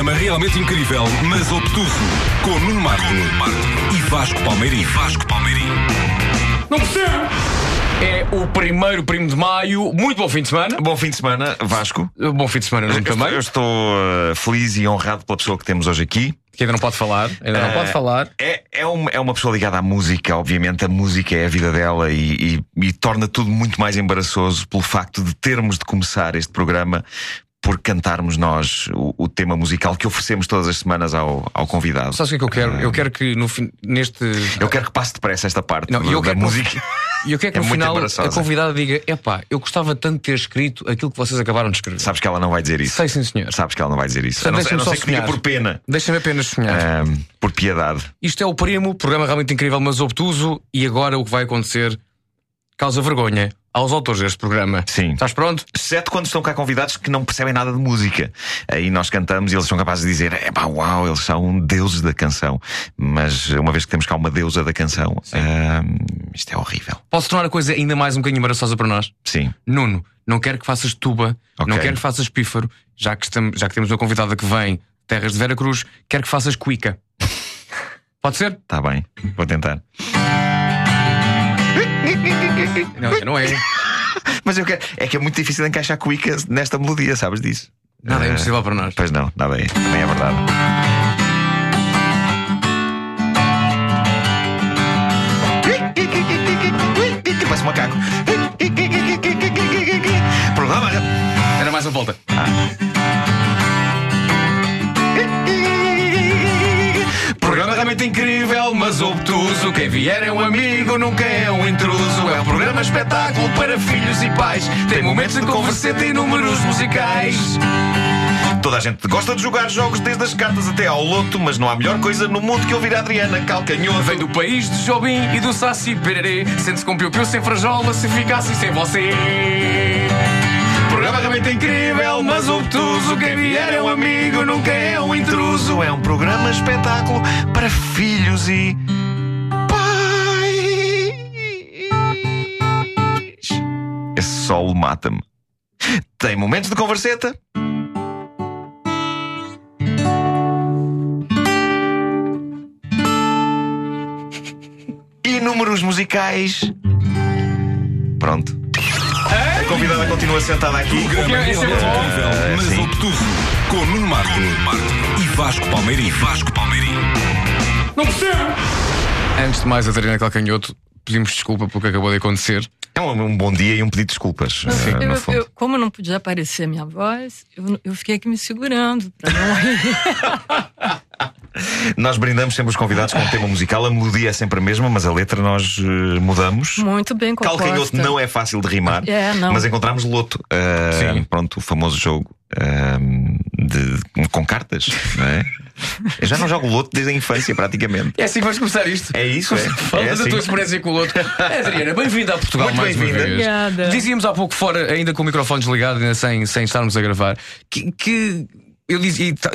programa realmente incrível, mas obtuso, com Nuno Marco, e Vasco Palmeirim. Vasco Palmeirim. Não percebo! É o primeiro primo de maio. Muito bom fim de semana. Bom fim de semana, Vasco. Bom fim de semana, Nuno Eu estou, também. eu estou, uh, feliz e honrado pela pessoa que temos hoje aqui. Que ainda não pode falar. Ainda não pode falar. É, é, uma, é uma pessoa ligada à música, obviamente. A música é a vida dela e, e- e torna tudo muito mais embaraçoso pelo facto de termos de começar este programa por cantarmos nós o, o tema musical que oferecemos todas as semanas ao, ao convidado. Sabes o que é que eu quero? Eu quero que no fim, neste. Eu quero que passe depressa esta parte Não, da, eu da música. E eu quero que É no final a convidada diga: epá, eu gostava tanto de ter escrito aquilo que vocês acabaram de escrever. Sabes que ela não vai dizer isso. Sei, sim, senhor. Sabes que ela não vai dizer isso. A Portanto, não, a não deixa-me ser que diga por pena. Deixa-me apenas sonhar. Ahm, por piedade. Isto é o Primo, programa realmente incrível, mas obtuso. E agora o que vai acontecer causa vergonha aos autores deste programa. Sim. Estás pronto? Exceto quando estão cá convidados que não percebem nada de música. Aí nós cantamos e eles são capazes de dizer: é pá, uau, eles são deuses da canção. Mas uma vez que temos cá uma deusa da canção, ahm, isto é horrível. Posso tornar a coisa ainda mais um bocadinho embaraçosa para nós? Sim. Nuno, não quero que faças tuba, Ok. não quero que faças pífaro, já que, estamos, já que temos uma convidada que vem terras de Vera Cruz, quero que faças cuica. Pode ser? Está bem, vou tentar. Não, não é. Mas eu quero. É que é muito difícil encaixar cuica nesta melodia, sabes disso? Nada é Ah, impossível para nós. Pois não, nada é. Também é verdade. Parece um macaco. Vier é um amigo, nunca é um intruso. É um programa espetáculo para filhos e pais. Tem momentos de converseta e números musicais. Toda a gente gosta de jogar jogos desde as cartas até ao loto, mas não há melhor coisa no mundo que ouvir a Adriana Calcanhoto. Vem do país de Jobim e do Saci Pererê. Sente-se com piu-piu sem frajola, se ficasse sem você. Programa realmente incrível, mas obtuso. Quem vier é um amigo, nunca é um intruso. É um programa espetáculo para filhos e Solo mata-me. Tem momentos de converseta. E números musicais. Pronto. A convidada continua sentada aqui. Programa é- é incrível, mas sim. obtuso, com Nuno Marco, e Vasco Palmeirim. Vasco Palmeirim. Não percebo! Antes de mais, Adriana Calcanhoto, pedimos desculpa pelo que acabou de acontecer. É um, um bom dia e um pedido de desculpas. eh, Eu- eu- como não podia aparecer a minha voz, eu, eu fiquei aqui me segurando para não rir. Nós brindamos sempre os convidados com um tema musical. A melodia é sempre a mesma, mas a letra nós eh, mudamos. Muito bem composta. Calcanhoto não é fácil de rimar, É, não. mas encontramos loto. Ah, Sim. pronto, o famoso jogo ah, de, com cartas, não é? Eu já não jogo loto desde a infância, praticamente. É assim que vamos começar isto. É isso, é. Fala É da assim. tua experiência com o outro. Adriana, bem-vinda a Portugal Muito mais uma bem-vinda. vez. Obrigada. Dizíamos há pouco fora, ainda com o microfone desligado, ainda sem, sem estarmos a gravar, que, que eu dizia, ta-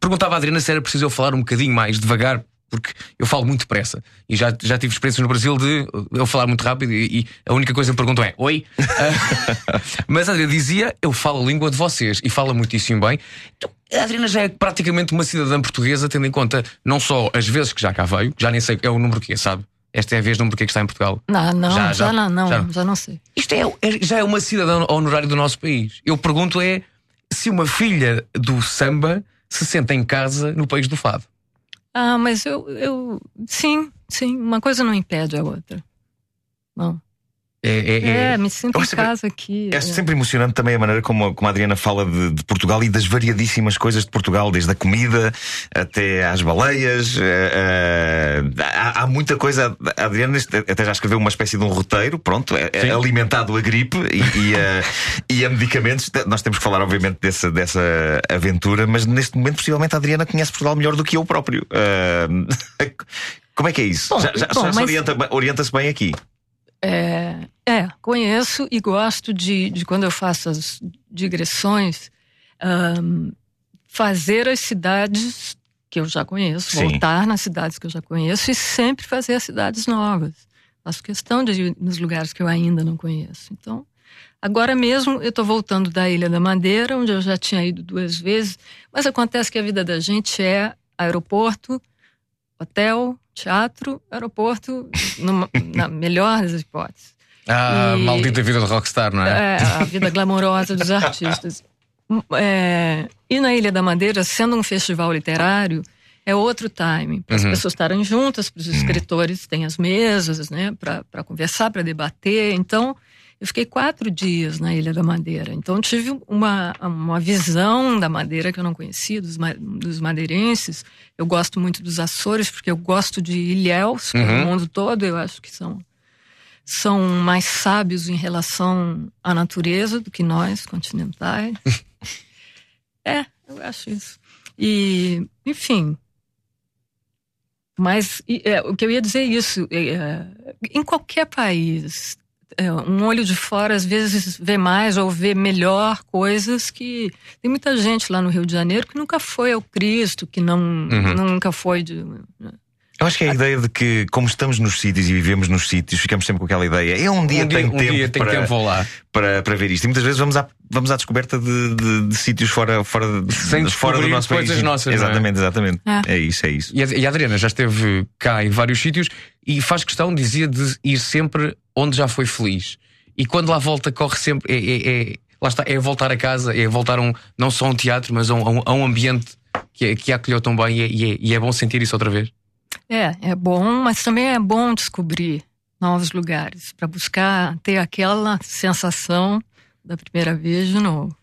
perguntava à Adriana se era preciso eu falar um bocadinho mais devagar. Porque eu falo muito depressa e já, já tive experiências no Brasil de eu falar muito rápido e, e a única coisa que perguntam é Oi? Mas a Adriana dizia Eu falo a língua de vocês e fala muitíssimo bem. Então, a Adriana já é praticamente uma cidadã portuguesa, tendo em conta não só as vezes que já cá veio, já nem sei é o número que é, sabe? Esta é a vez número que é que está em Portugal. Não, não, Já, já, já. não, não, Já. já não sei. Isto é, é- já é uma cidadã honorária do nosso país. Eu pergunto é se uma filha do samba se sente em casa no país do fado. Ah, mas eu, eu. Sim, sim, uma coisa não impede a outra. Não. É, é- É, é- me sinto em percebo- casa aqui. É sempre emocionante também a maneira como, como a Adriana fala de, de Portugal e das variadíssimas coisas de Portugal, desde a comida até às baleias. eh, eh, há, há muita coisa. A Adriana até já escreveu uma espécie de um roteiro, pronto, é, é alimentado a gripe e, e, a, e a medicamentos. Nós temos que falar, obviamente, dessa, dessa aventura, mas neste momento, possivelmente, a Adriana conhece Portugal melhor do que eu próprio. Eh, como é que é isso? Bom, já já- já se orienta-se bem aqui. É, é, conheço e gosto de, de quando eu faço as digressões, ahn, fazer as cidades que eu já conheço, Sim. voltar nas cidades que eu já conheço e sempre fazer as cidades novas. Faço questão de ir nos lugares que eu ainda não conheço. Então, Agora mesmo eu estou voltando da Ilha da Madeira, onde eu já tinha ido duas vezes, mas acontece que a vida da gente é aeroporto, hotel, teatro, aeroporto, numa, na melhor das hipóteses. Ah, E- maldita vida de rockstar, não é? É, a vida glamourosa dos artistas. É, e na Ilha da Madeira, sendo um festival literário, é outro time. Para as Uhum. pessoas estarem juntas, para os escritores têm as mesas, né? Para conversar, para debater. Então, eu fiquei quatro dias na Ilha da Madeira. Então, tive uma, uma visão da Madeira que eu não conhecia, dos, dos madeirenses. Eu gosto muito dos Açores, porque eu gosto de ilhéus pelo Uhum. mundo todo. Eu acho que são são mais sábios em relação à natureza do que nós, continentais. é, eu acho isso. E, enfim. Mas e, é, o que eu ia dizer é isso, é, em qualquer país, é, um olho de fora às vezes vê mais ou vê melhor coisas que tem muita gente lá no Rio de Janeiro que nunca foi ao Cristo, que não nunca foi de Eu acho que é a ideia de que, como estamos nos sítios e vivemos nos sítios, ficamos sempre com aquela ideia. Eu um dia um dia, tenho um tempo, dia tenho para, tempo, vou lá. para, para ver isto. E muitas vezes vamos à, vamos à descoberta de, de- de sítios fora, fora, Sem de, fora do nosso país. nossas, não é? Exatamente, exatamente. É. É isso, é isso. E a, e a Adriana já esteve cá em vários sítios e faz questão, dizia, de ir sempre onde já foi feliz. E quando lá volta, corre sempre. É, é- é- lá está, é voltar a casa, é voltar a um, não só a um teatro, mas a um, a um- ambiente que, é- que a acolheu tão bem e é, e é- e é bom sentir isso outra vez. É, é bom, mas também é bom descobrir novos lugares para buscar ter aquela sensação da primeira vez de novo.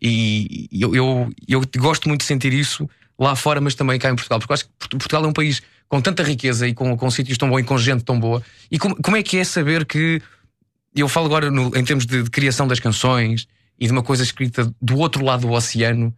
E eu, eu, eu gosto muito de sentir isso lá fora, mas também cá em Portugal, porque eu acho que Port- Portugal é um país com tanta riqueza e com, com sítios tão bons e com gente tão boa. E como, como é que é saber que. Eu falo agora no- em termos de, de criação das canções e de uma coisa escrita do outro lado do oceano.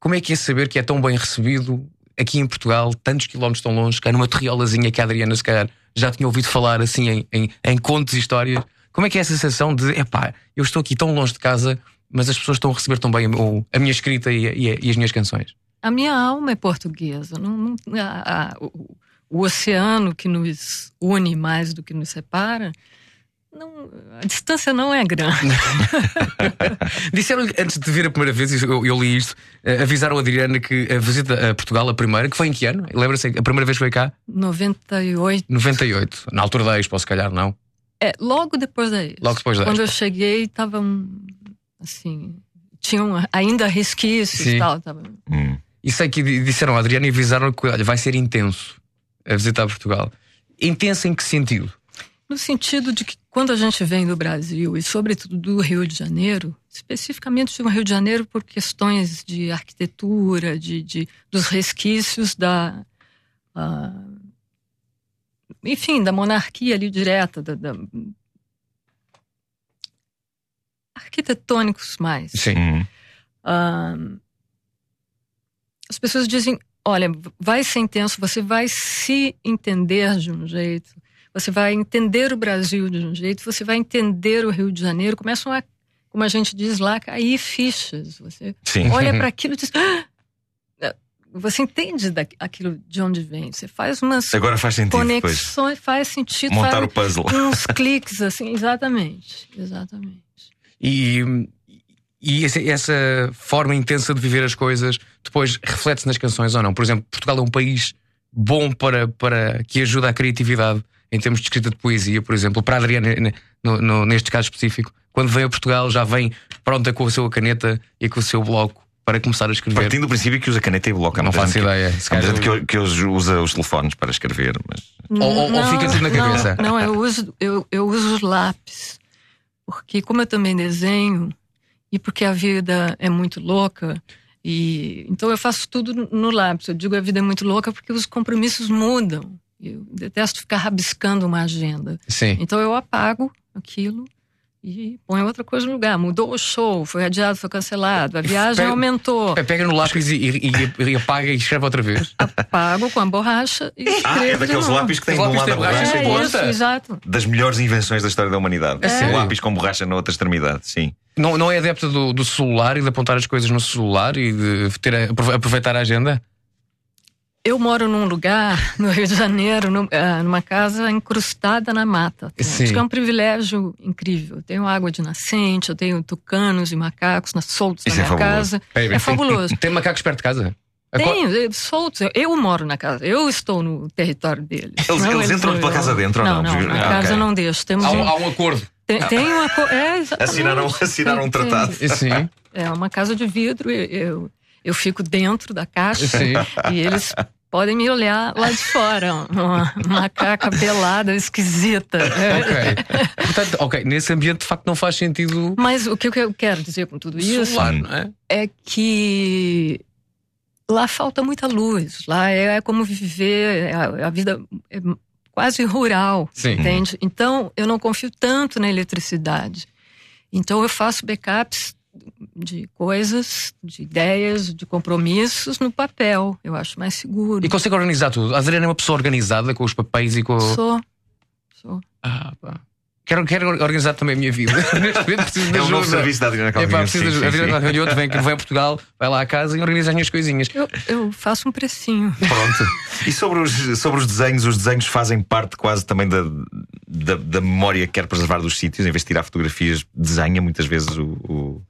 Como é que é saber que é tão bem recebido aqui em Portugal, tantos quilómetros tão longe, cá numa terriolazinha que a Adriana, se calhar, já tinha ouvido falar assim em, em, em contos e histórias? Como é que é a sensação de, epá, eu estou aqui tão longe de casa, mas as pessoas estão a receber tão bem o- a minha escrita e, e- e as minhas canções? A minha alma é portuguesa. Não, não- a- a- o, o oceano que nos une mais do que nos separa, não- a distância não é grande. Disseram-lhe, antes de vir a primeira vez, eu, eu li isto, eh, avisaram a Adriana que a visita a Portugal, a primeira, que foi em que ano? Lembra-se? A primeira vez que foi cá? 98. 98. Na altura da Expo, se calhar, não? É, logo depois da Expo. Logo depois da Quando eu Expo. cheguei, estava assim. Tinham ainda resquícios Sim. e tal. Tava, Hum. E sei que di- disseram a Adriana e avisaram que olha, vai ser intenso a visita a Portugal. Intenso em que sentido? No sentido de que quando a gente vem do Brasil, e sobretudo do Rio de Janeiro, especificamente do Rio de Janeiro por questões de arquitetura, de, de- dos resquícios da. ah, enfim, da monarquia ali direta, da, da- arquitetônicos mais. Sim. Hum. Ah, as pessoas dizem: olha, vai ser intenso, você vai se entender de um jeito, você vai entender o Brasil de um jeito, você vai entender o Rio de Janeiro. Começam a, como a gente diz lá, cair fichas. Você Sim. olha para aquilo e diz. "Ah!" Você entende aquilo de onde vem. Você faz umas Agora faz sentido depois. conexões, faz sentido, Montar faz o puzzle. uns cliques assim, exatamente, exatamente. E, e essa forma intensa de viver as coisas depois reflete-se nas canções ou não? Por exemplo, Portugal é um país bom para, para que ajuda a criatividade em termos de escrita de poesia, por exemplo, para a Adriana, no- no- neste caso específico. Quando vem a Portugal, já vem pronta com a sua caneta e com o seu bloco para começar a escrever. Partindo do princípio que usa caneta e bloco. Há Não faço que- ideia. Se muita calhar- gente que, que hoje usa os telefones para escrever, mas. Ou- ou- ou fica tudo na não, cabeça? Não, eu uso, eu, eu uso os lápis. Porque como eu também desenho, e porque a vida é muito louca, e então eu faço tudo no- no lápis. Eu digo a vida é muito louca porque os compromissos mudam. Eu detesto ficar rabiscando uma agenda. Sim. Então eu apago aquilo e ponho outra coisa no lugar. Mudou o show, foi adiado, foi cancelado, a viagem Pega- aumentou. Pega no lápis e, e- e- e apaga e escreve outra vez. Apago com a borracha e escrevo Ah, é daqueles lápis que têm de um lado a tem borracha e É isso, ponta. exato. Das melhores invenções da história da humanidade. É? Um lápis com borracha na outra extremidade, sim. Não, não é adepta do, do celular e de apontar as coisas no celular e de ter aproveitar a agenda? Eu moro num lugar no Rio de Janeiro, no, ah, numa casa incrustada na mata. Sim. Acho que é um privilégio incrível. Eu tenho água de nascente, eu tenho tucanos e macacos na, soltos Isso na é minha fabuloso. casa. Peraí, É fabuloso. Tem macacos perto de casa? Co- Tem, eh, soltos. Eu- Eu moro na casa, eu estou no território deles. Eles- Não, eles entram não- pela casa dentro ou não? não? Não, Porque- na Ah, casa ok. não deixo. Temos Há um, um, há um acordo. tem, tem uma co- é, exatamente. Assinaram, assinaram um Tem- tratado. Sim. É uma casa de vidro, eu, eu, eu fico dentro da caixa Sim. e eles podem me olhar lá de fora. Uma macaca pelada, esquisita. É. Ok. Portanto, ok, nesse ambiente de facto não faz sentido Mas o que eu quero dizer com tudo isso solar, é? é que lá falta muita luz. Lá é como viver, a, a vida é quase rural, Sim. entende? Então eu não confio tanto na eletricidade. Então eu faço backups de coisas, de ideias, de compromissos no papel. Eu acho mais seguro. E consegue organizar tudo. A Adriana é uma pessoa organizada com os papéis e com. Sou. Sou. Ah, pá. Quero, quero organizar também a minha vida. Neste momento preciso de É um novo serviço da Adriana É pá, Calvinho. preciso de sim, ajuda. A sim, Adriana. Calvinhoto vem, que vem a Portugal, vai lá à casa e organiza as minhas coisinhas. Eu, eu faço um precinho. Pronto. E sobre os, sobre os desenhos, os desenhos fazem parte quase também da, da, da memória que quer preservar dos sítios, em vez de tirar fotografias, desenha muitas vezes o, o,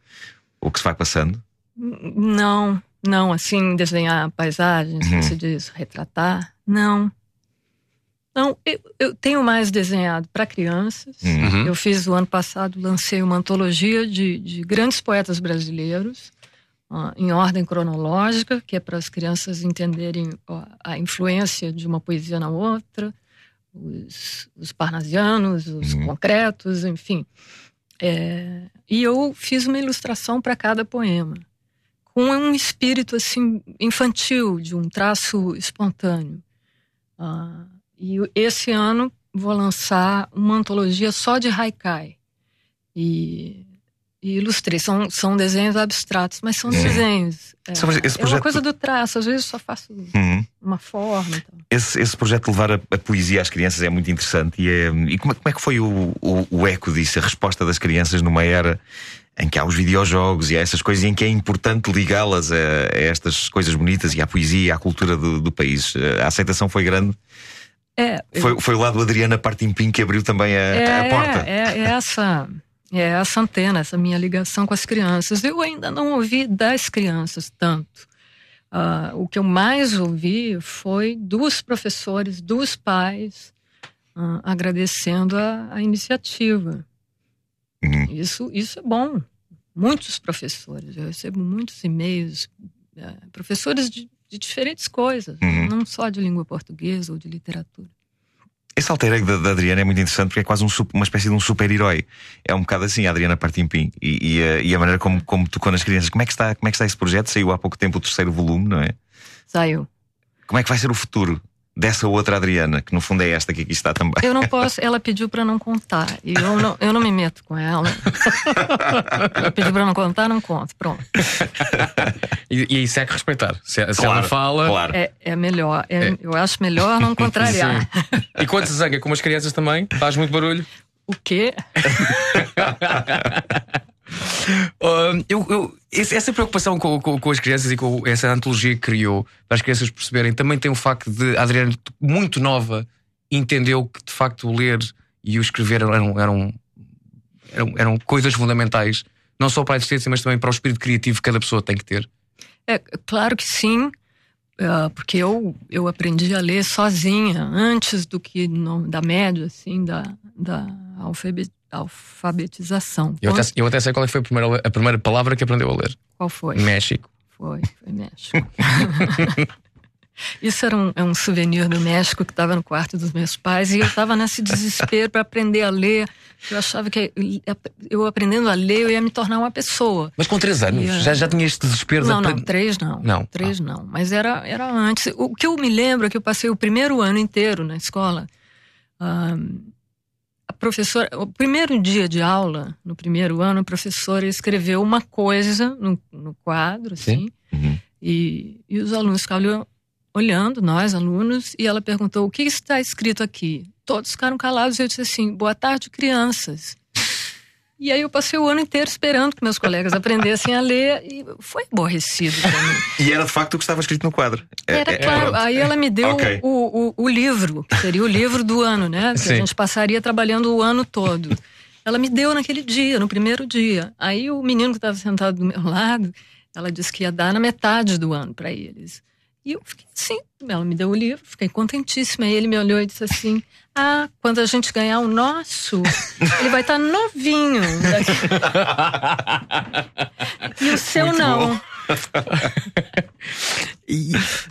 o que se vai passando. Não, não, assim, desenhar paisagens, Uhum. você diz, retratar, não. Não, eu, eu tenho mais desenhado para crianças. Uhum. Eu fiz o ano passado, lancei uma antologia de, de grandes poetas brasileiros, ah, em ordem cronológica, que é para as crianças entenderem a influência de uma poesia na outra, os, os parnasianos, os Uhum. concretos, enfim. É, e eu fiz uma ilustração para cada poema, com um espírito assim infantil, de um traço espontâneo. Ah, e esse ano vou lançar uma antologia só de haikai. E, e ilustrei. São, são desenhos abstratos, mas são Sim. desenhos. É, esse é uma projeto- coisa do traço. Às vezes só faço Uhum. uma forma. e tal. Esse, esse projeto de levar a, a poesia às crianças é muito interessante. E, é, e como, é, como é que foi o, o, o eco disso, a resposta das crianças numa era em que há os videojogos e há essas coisas e em que é importante ligá-las a, a estas coisas bonitas e à poesia e à cultura do, do país? A aceitação foi grande. É, eu- Foi, foi o lado Adriana Partimpim que abriu também a, a porta. É, é essa, é essa antena, essa minha ligação com as crianças. Eu ainda não ouvi das crianças tanto. Ah, o que eu mais ouvi foi dos professores, dos pais, ah, agradecendo a, a iniciativa. Uhum. Isso, isso é bom. Muitos professores, eu recebo muitos e-mails, eh, professores de, de diferentes coisas, Uhum. não só de língua portuguesa ou de literatura. Esse alter ego da, da Adriana é muito interessante porque é quase um uma espécie de um super-herói. É um bocado assim, a Adriana Partimpim. E, e, a, e a maneira como, como tocou nas crianças. Como é, que está, como é que está esse projeto? Saiu há pouco tempo o terceiro volume, não é? Saiu. Como é que vai ser o futuro dessa outra Adriana, que no fundo é esta que aqui está também? Eu não posso, ela pediu para não contar. E eu não, eu não me meto com ela. Ela pediu para não contar, não conto. Pronto. E, e isso é que respeitar. Se, se Claro, ela fala. Claro. É, é melhor. É- Eu acho melhor não contrariar. Sim. E quando se zanga com as crianças também, faz muito barulho. O quê? Um, eu, eu- essa preocupação com, com- com as crianças e com essa antologia que criou para as crianças perceberem também tem o facto de Adriana, muito nova, entendeu que de facto o ler e o escrever eram, eram, eram, eram coisas fundamentais, não só para a existência, mas também para o espírito criativo que cada pessoa tem que ter. É, claro que sim, ah, porque eu, eu aprendi a ler sozinha, antes do que no- da média, assim, da, da alfabe- alfabetização. Eu até, eu até sei qual é foi a primeira, a primeira palavra que aprendeu a ler: Qual foi? México. Foi, foi México. Isso era um, é um souvenir do México que estava no quarto dos meus pais e eu estava nesse desespero para aprender a ler. Eu achava que eu aprendendo a ler eu ia me tornar uma pessoa. Mas com três anos, já, já tinha este desespero Não, de não, três não. Não. Três não. Mas era, era antes. O que eu me lembro é que eu passei o primeiro ano inteiro na escola. a professora, o primeiro dia de aula, no primeiro ano, a professora escreveu uma coisa no, no quadro, assim, Uhum. e, e os alunos ficaram olhando, nós alunos, e ela perguntou: o que está escrito aqui? Todos ficaram calados e eu disse assim: boa tarde, crianças. E aí eu passei o ano inteiro esperando que meus colegas aprendessem a ler e foi aborrecido pra mim. E era de facto o que estava escrito no quadro. É- Era é- claro. pronto. Aí ela me deu Ok. o, o, o livro, que seria o livro do ano, né? Que Sim. a gente passaria trabalhando o ano todo. Ela me deu naquele dia, no primeiro dia. Aí o menino que estava sentado do meu lado, ela disse que ia dar na metade do ano para eles. E eu fiquei assim, ela me deu o livro, fiquei contentíssima. Aí ele me olhou e disse assim: Ah, quando a gente ganhar o nosso, ele vai estar novinho. e o seu Muito não. bom.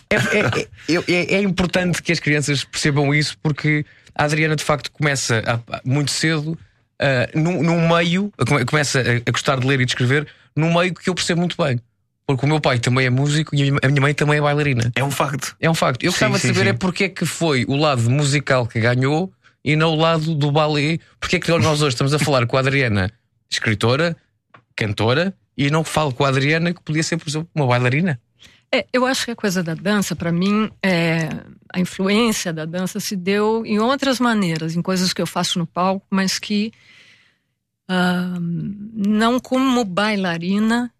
É, é- é- é- é importante que as crianças percebam isso porque a Adriana de facto começa a- muito cedo ah, num, num meio, come- começa a, a gostar de ler e de escrever num meio que eu percebo muito bem. Porque o meu pai também é músico e a minha mãe também é bailarina. É um facto. É um facto. Eu Sim, gostava de sim, saber sim. é porque é que foi o lado musical que ganhou e não o lado do ballet. Porque é que nós hoje estamos a falar com a Adriana, escritora, cantora, e não falo com a Adriana que podia ser, por exemplo, uma bailarina. É, eu acho que a coisa da dança, para mim, é, a influência da dança se deu em outras maneiras, em coisas que eu faço no palco, mas que ah, não como bailarina,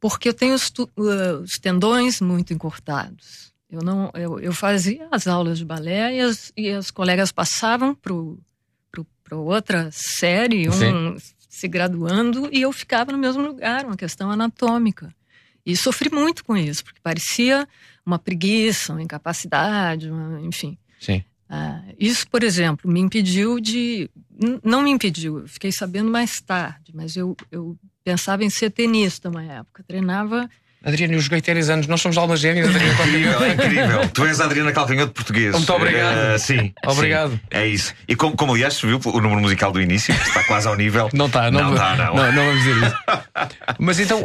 porque eu tenho os, ah, os tendões muito encurtados. Eu não, eu, eu fazia as aulas de balé e as, e as colegas passavam para outra série, um Sim. se graduando, e eu ficava no mesmo lugar, uma questão anatômica. E sofri muito com isso, porque parecia uma preguiça, uma incapacidade, uma- enfim. Sim. Ah, isso, por exemplo, me impediu de. Não me impediu, eu fiquei sabendo mais tarde, mas eu, eu pensava em ser tenista uma época. Treinava. Adriana, eu joguei ténis anos, nós somos almas gêmeas. Adriana, Incrível, é incrível. Tu és a Adriana Calcanhoto português. Muito obrigado. Eh, sim. Obrigado. sim, é isso. E como, como aliás viu o número musical do início, que está quase ao nível. Não está, não, Não tá, não. não. não vamos dizer isso. Mas então,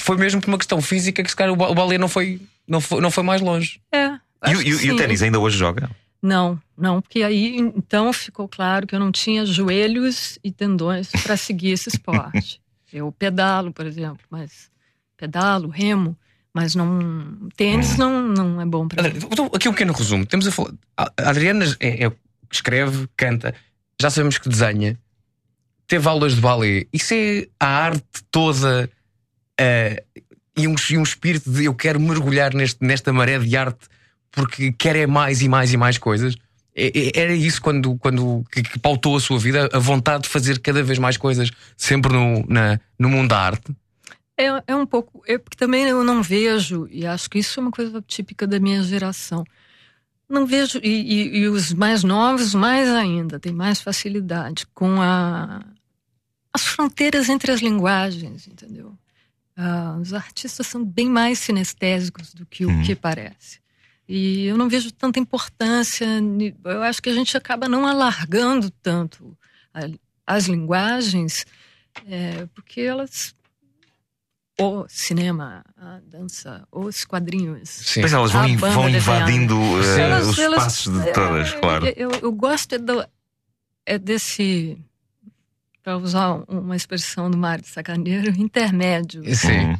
foi mesmo por uma questão física que se calhar o ba- o balé não foi, não foi, não foi mais longe. É. E, e e o sim. ténis ainda hoje joga? Não, não, porque aí então ficou claro que eu não tinha joelhos e tendões para seguir esse esporte. eu pedalo, por exemplo, mas pedalo, remo, mas não tênis não, não é bom para mim. Então, aqui um pequeno resumo. Temos a, a Adriana é- é- escreve, canta, já sabemos que desenha, teve aulas de balé. Isso é a arte toda eh, e, um, e um espírito de eu quero mergulhar neste, nesta maré de arte porque quer é mais e mais e mais coisas. É- é- Era isso quando, quando que, que pautou a sua vida, a vontade de fazer cada vez mais coisas, sempre no, na- no mundo da arte. É, é um pouco. É porque também eu não vejo, e acho que isso é uma coisa típica da minha geração. Não vejo, e, e- e os mais novos, mais ainda, têm mais facilidade com a, as fronteiras entre as linguagens, entendeu? Ah, os artistas são bem mais sinestésicos do que o Uhum. que parece. E eu não vejo tanta importância. Eu acho que a gente acaba não alargando tanto a- as linguagens, é, porque elas o cinema, a dança, os quadrinhos. Sim. Pois elas vão, vão invadindo eh. Elas- os elas- espaços de todas, é, claro. Eu, eu gosto é, do, é desse, para usar uma expressão do Mário Sacaneiro, intermédio. Sim. Uhum.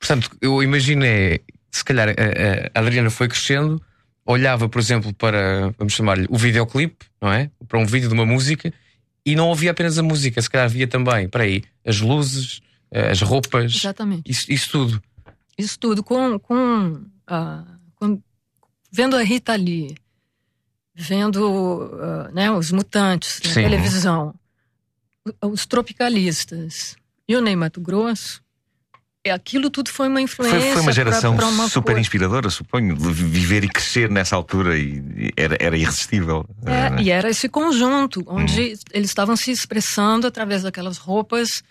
Portanto, eu imagino é, se calhar a, a Adriana foi crescendo, olhava, por exemplo, para, vamos chamar-lhe, o videoclipe, não é? Para um vídeo de uma música e não ouvia apenas a música, se calhar via também, para aí, as luzes, eh, as roupas, Exatamente. isso, isso tudo. Isso tudo com, com, ah, com- vendo a Rita Lee, vendo ah, né, os mutantes na Sim. televisão, os tropicalistas e o Ney Mato Grosso, aquilo tudo foi uma influência. Foi, foi uma geração pra uma super coisa. inspiradora, suponho, de viver e crescer nessa altura e era, era irresistível. É, Eh, e era esse conjunto, onde Uhum. eles estavam se expressando através daquelas roupas,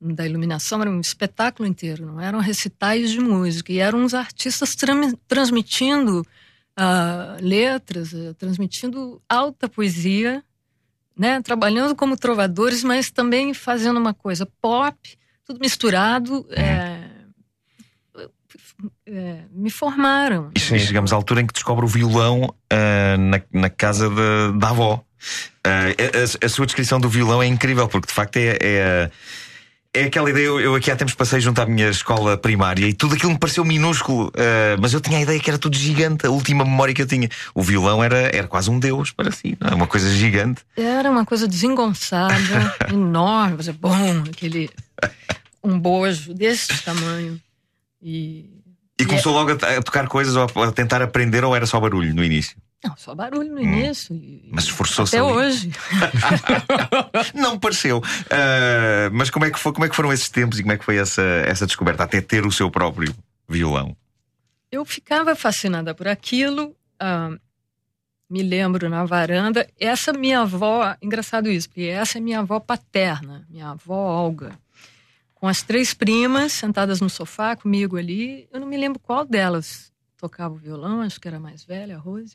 da iluminação, era um espetáculo inteiro, não eram recitais de música, e eram uns artistas transmitindo ah, letras, eh, transmitindo alta poesia, né, trabalhando como trovadores, mas também fazendo uma coisa pop, tudo misturado. é, é, me formaram. E che- chegamos à altura em que descobre o violão ah, na, na casa da, da avó. Ah, a, a- sua descrição do violão é incrível, porque de facto é, é, É aquela ideia, eu, eu aqui há tempos passei junto à minha escola primária e tudo aquilo me pareceu minúsculo, uh, mas eu tinha a ideia que era tudo gigante, a última memória que eu tinha. O violão era, era quase um deus para si, não é? Uma coisa gigante. Era uma coisa desengonçada, enorme, é bom, aquele. um bojo desse tamanho. E. E começou logo a, a tocar coisas ou a, a tentar aprender ou era só barulho no início? Não, só barulho no início. Hum. Mas esforçou-se. Até ali. hoje. não pareceu. Uh, mas como é, que foi, como é que foram esses tempos e como é que foi essa, essa descoberta? Até ter o seu próprio violão. Eu ficava fascinada por aquilo. Uh, me lembro na varanda. Essa minha avó, engraçado isso, porque essa é minha avó paterna, minha avó Olga. Com as três primas sentadas no sofá comigo ali. Eu não me lembro qual delas tocava o violão, acho que era a mais velha, a Rose.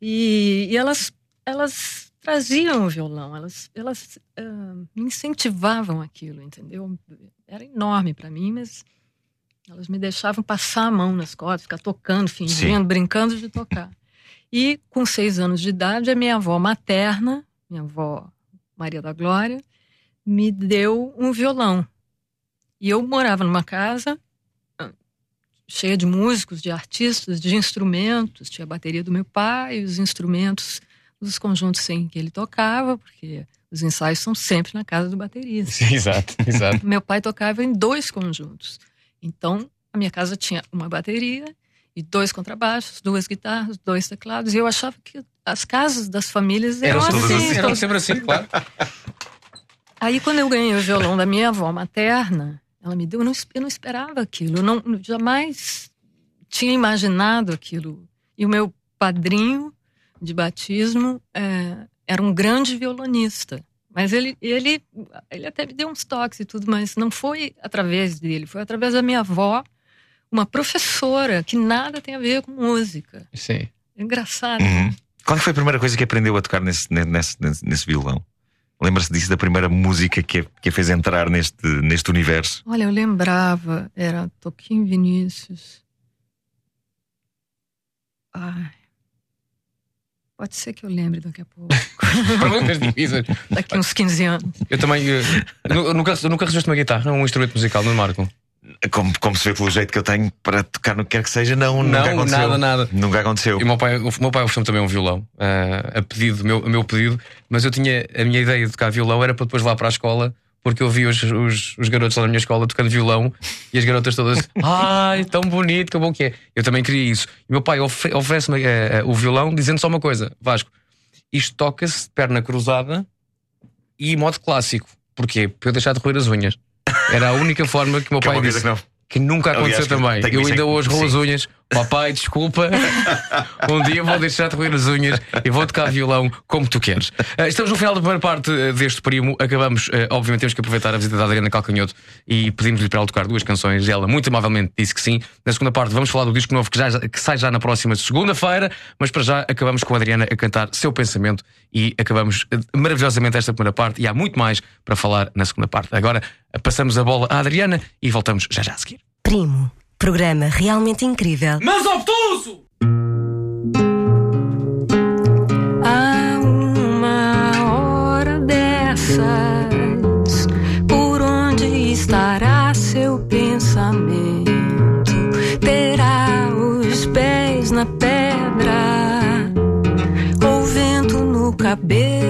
E, e elas, elas traziam o violão, elas, elas uh, me incentivavam aquilo, entendeu? Era enorme para mim, mas elas me deixavam passar a mão nas cordas, ficar tocando, fingindo, Sim. brincando de tocar. E com seis anos de idade, a minha avó materna, minha avó Maria da Glória, me deu um violão. E eu morava numa casa cheia de músicos, de artistas, de instrumentos. Tinha a bateria do meu pai, os instrumentos dos conjuntos em que ele tocava, porque os ensaios são sempre na casa do baterista. Exato, exato. meu pai tocava em dois conjuntos. Então, a minha casa tinha uma bateria e dois contrabaixos, duas guitarras, dois teclados. E eu achava que as casas das famílias eram, eram assim. assim. Eram sempre assim, claro. Aí, quando eu ganhei o violão da minha avó materna, ela me deu, eu não, eu não esperava aquilo, eu não, jamais tinha imaginado aquilo. E o meu padrinho de batismo é, era um grande violonista. Mas ele, ele, ele até me deu uns toques e tudo, mas não foi através dele, foi através da minha avó, uma professora que nada tem a ver com música. Sim. É engraçado. Uhum. Qual foi a primeira coisa que aprendeu a tocar nesse, nesse, nesse, nesse violão? Lembra-se disso da primeira música que a, que a fez entrar neste, neste universo? Olha, eu lembrava, era Toquinho Vinícius. Ai. Pode ser que eu lembre daqui a pouco. Daqui uns 15 anos. Eu também. Eu, eu nunca, nunca registro uma guitarra, um instrumento musical, não marco. Como, como se vê pelo jeito que eu tenho para tocar no que quer que seja, não, não nunca aconteceu. Nada, nada. Nunca aconteceu. E o meu pai, o meu pai ofereceu também um violão, uh, a pedido, meu, a meu pedido, mas eu tinha a minha ideia de tocar violão era para depois lá para a escola, porque eu vi os, os, os garotos lá na minha escola tocando violão e as garotas todas, ai, tão bonito, que bom que é. Eu também queria isso. E o meu pai oferece-me uh, uh, o violão dizendo só uma coisa: Vasco, isto toca-se de perna cruzada e modo clássico. Porquê? Para eu deixar de roer as unhas. Era a única forma que o meu que pai é disse. Que, que nunca aconteceu Aliás, também. Eu ainda hoje rolo as unhas. Papai, desculpa. um dia vou deixar de roer as unhas e vou tocar violão como tu queres. Uh, estamos no final da primeira parte uh, deste primo. Acabamos, uh, obviamente, temos que aproveitar a visita da Adriana Calcanhoto e pedimos-lhe para ela tocar duas canções. E ela, muito amavelmente, disse que sim. Na segunda parte, vamos falar do disco novo que, já, que sai já na próxima segunda-feira. Mas para já, acabamos com a Adriana a cantar seu pensamento e acabamos maravilhosamente esta primeira parte. E há muito mais para falar na segunda parte. Agora, passamos a bola à Adriana e voltamos já já a seguir. Primo. Programa realmente incrível. Mas obtuso! Há uma hora dessas, por onde estará seu pensamento? Terá os pés na pedra, ou vento no cabelo?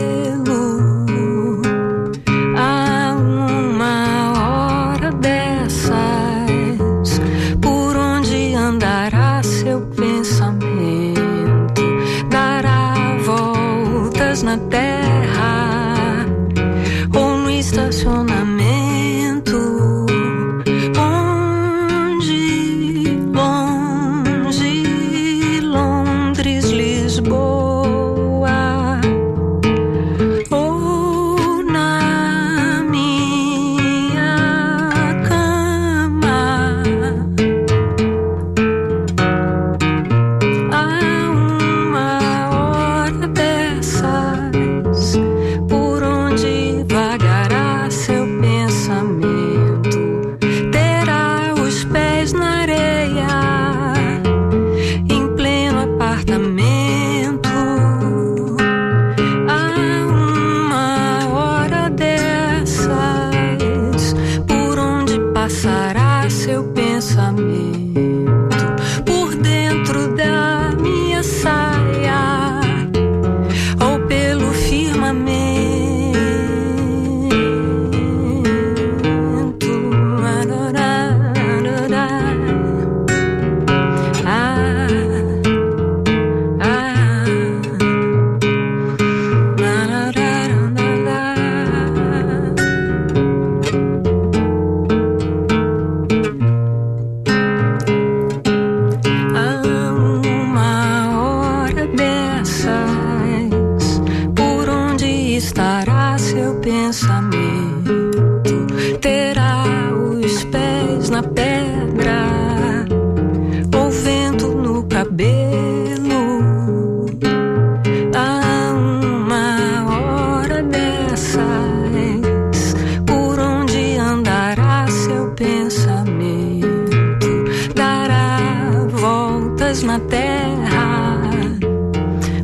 Terra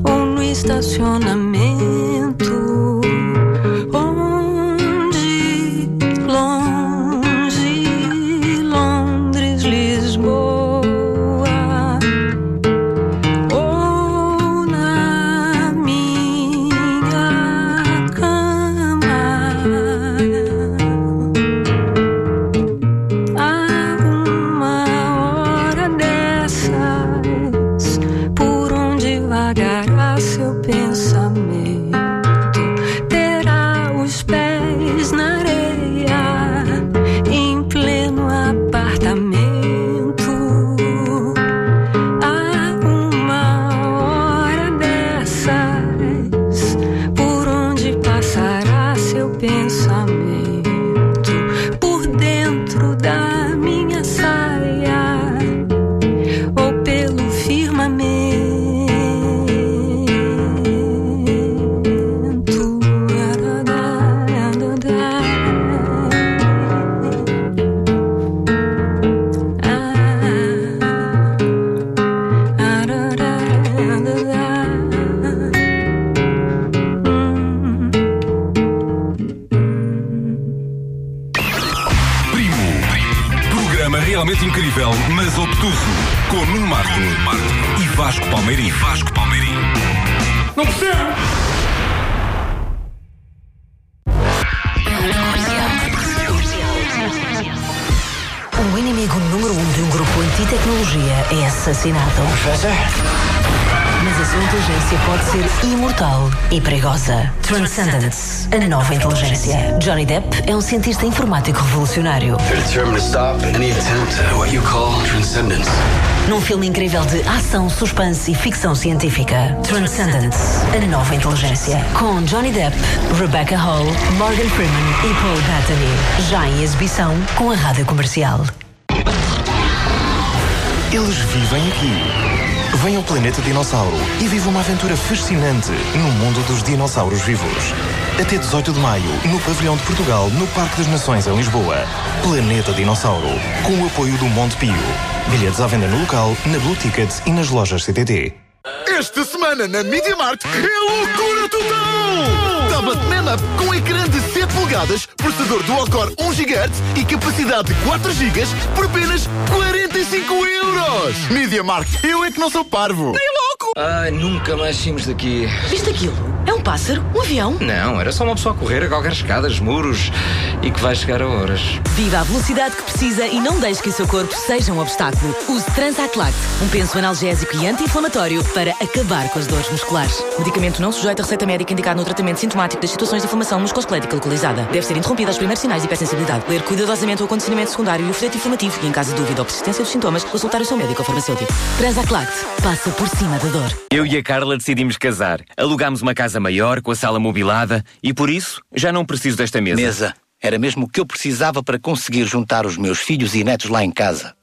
ou no estacionamento? Grupo anti-tecnologia é assassinado. Mas a sua inteligência pode ser imortal e perigosa. Transcendence, a nova inteligência. Johnny Depp é um cientista informático revolucionário. Num filme incrível de ação, suspense e ficção científica. Transcendence, a nova inteligência. Com Johnny Depp, Rebecca Hall, Morgan Freeman e Paul Bettany. Já em exibição com a rádio comercial. Eles vivem aqui. Vem ao planeta Dinossauro e vive uma aventura fascinante no mundo dos dinossauros vivos. Até 18 de maio, no Pavilhão de Portugal, no Parque das Nações, em Lisboa. Planeta Dinossauro, com o apoio do Monte Pio. Bilhetes à venda no local, na Blue Tickets e nas lojas CTT. Esta semana na Media Markt é loucura total! Tablet Man Up com ecrã de 7 polegadas, processador dual-core 1 GHz e capacidade de 4 GB por apenas 45 euros! Media Markt, eu é que não sou parvo! Nem louco! Ai, nunca mais saímos daqui. Viste aquilo? É um pássaro? Um avião? Não, era só uma pessoa a correr a galgar escadas, muros e que vai chegar a horas. Viva a velocidade que precisa e não deixe que o seu corpo seja um obstáculo. Use Transact Lact, um penso analgésico e anti-inflamatório para acabar com as dores musculares. Medicamento não sujeito a receita médica indicado no tratamento sintomático das situações de inflamação musculoesquelética localizada. Deve ser interrompida aos primeiros sinais de hipersensibilidade. Ler cuidadosamente o acondicionamento secundário e o folheto informativo e, em caso de dúvida ou persistência dos sintomas, consultar o seu médico ou farmacêutico. Transact Lact, passa por cima da dor. Eu e a Carla decidimos casar. Alugámos uma casa maior, com a sala mobilada, e por isso já não preciso desta mesa. Mesa. Era mesmo o que eu precisava para conseguir juntar os meus filhos e netos lá em casa.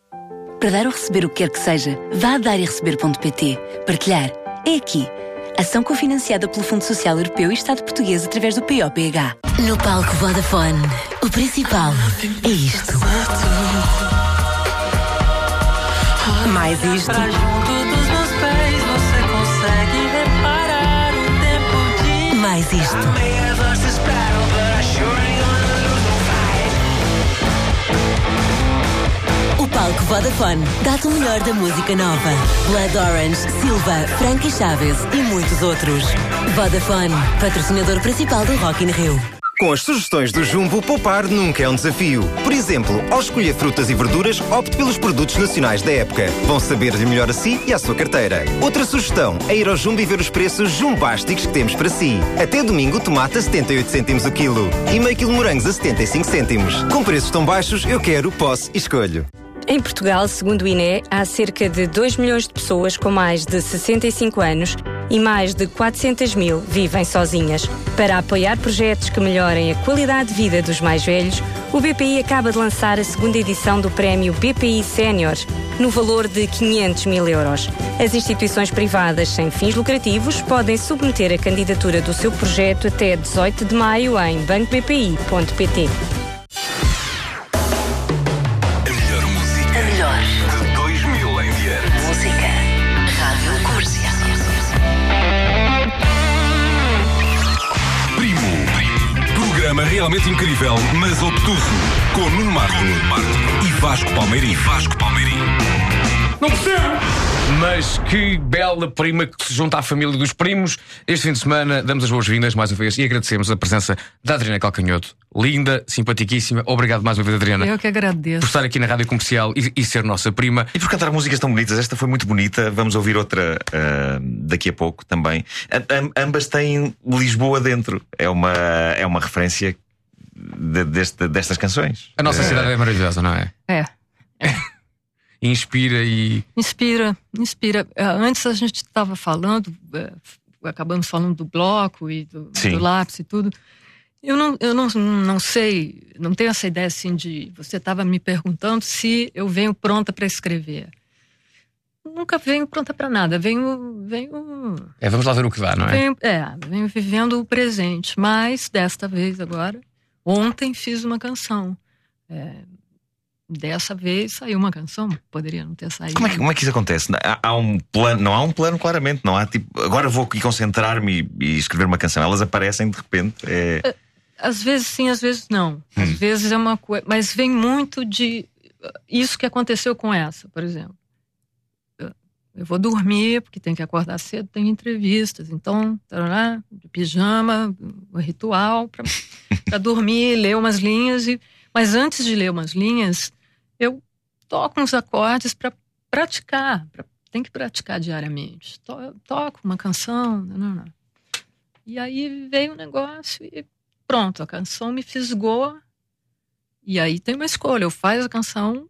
Para dar ou receber o que quer que seja, vá a darereceber.pt. Partilhar é aqui. Ação cofinanciada pelo Fundo Social Europeu e Estado Português através do POPH. No palco Vodafone, o principal é isto. Mais isto. O palco Vodafone dá-te o melhor da música nova. Blood Orange, Silva, Frankie Chaves e muitos outros. Vodafone, patrocinador principal do Rock in Rio. Com as sugestões do Jumbo, poupar nunca é um desafio. Por exemplo, ao escolher frutas e verduras, opte pelos produtos nacionais da época. Vão saber-lhe melhor a si e à sua carteira. Outra sugestão é ir ao Jumbo e ver os preços jumbásticos que temos para si. Até domingo, tomate a 78 cêntimos o quilo e meio quilo morangos a 75 cêntimos. Com preços tão baixos, eu quero, posso e escolho. Em Portugal, segundo o INE, há cerca de 2 milhões de pessoas com mais de 65 anos e mais de 400 mil vivem sozinhas. Para apoiar projetos que melhorem a qualidade de vida dos mais velhos, o BPI acaba de lançar a segunda edição do Prémio BPI Sénior, no valor de 500 mil euros. As instituições privadas sem fins lucrativos podem submeter a candidatura do seu projeto até 18 de maio em bancobpi.pt. realmente incrível, mas obtuso. Com Nuno Marco e Vasco Palmeirim. Vasco Palmeirim. Não percebo! Mas que bela prima que se junta à família dos primos. Este fim de semana damos as boas-vindas mais uma vez e agradecemos a presença da Adriana Calcanhoto. Linda, simpaticíssima. Obrigado mais uma vez, Adriana. Eu que Por agradeço. estar aqui na rádio comercial e, e ser nossa prima. E por cantar músicas tão bonitas, esta foi muito bonita. Vamos ouvir outra ah, daqui a pouco também. A- am- ambas têm Lisboa dentro. É uma, é uma referência de- deste- destas canções. A nossa Eh, cidade é maravilhosa, não é? É. Inspira e. Inspira, inspira. Eh, Antes a gente estava falando, eh, acabamos falando do bloco e do, do lápis e tudo. Eu não, eu não, não sei, não tenho essa ideia assim de. Você estava me perguntando se eu venho pronta para escrever. Nunca venho pronta para nada. Venho, venho, É, vamos lá ver o que dá, não é? venho, é, venho vivendo o presente. Mas desta vez agora, ontem fiz uma canção. É, dessa vez saiu uma canção, poderia não ter saído. Como é, que, como é que isso acontece? Há, há um plano, não há um plano claramente, não há tipo, agora vou aqui concentrar-me e, e escrever uma canção. Elas aparecem de repente. É... Às vezes sim, às vezes não. Às Hum. vezes é uma coisa. Mas vem muito de. Isso que aconteceu com essa, por exemplo. Eu- vou dormir, porque tem que acordar cedo, tem entrevistas. Então, tarará, de pijama, o ritual, para dormir, ler umas linhas. E, mas antes de ler umas linhas, eu toco uns acordes para praticar. pra- tem que praticar diariamente. To, toco uma canção. Não, não, não. E aí veio o negócio e pronto, a canção me fisgou. E aí tem uma escolha: ou faz a canção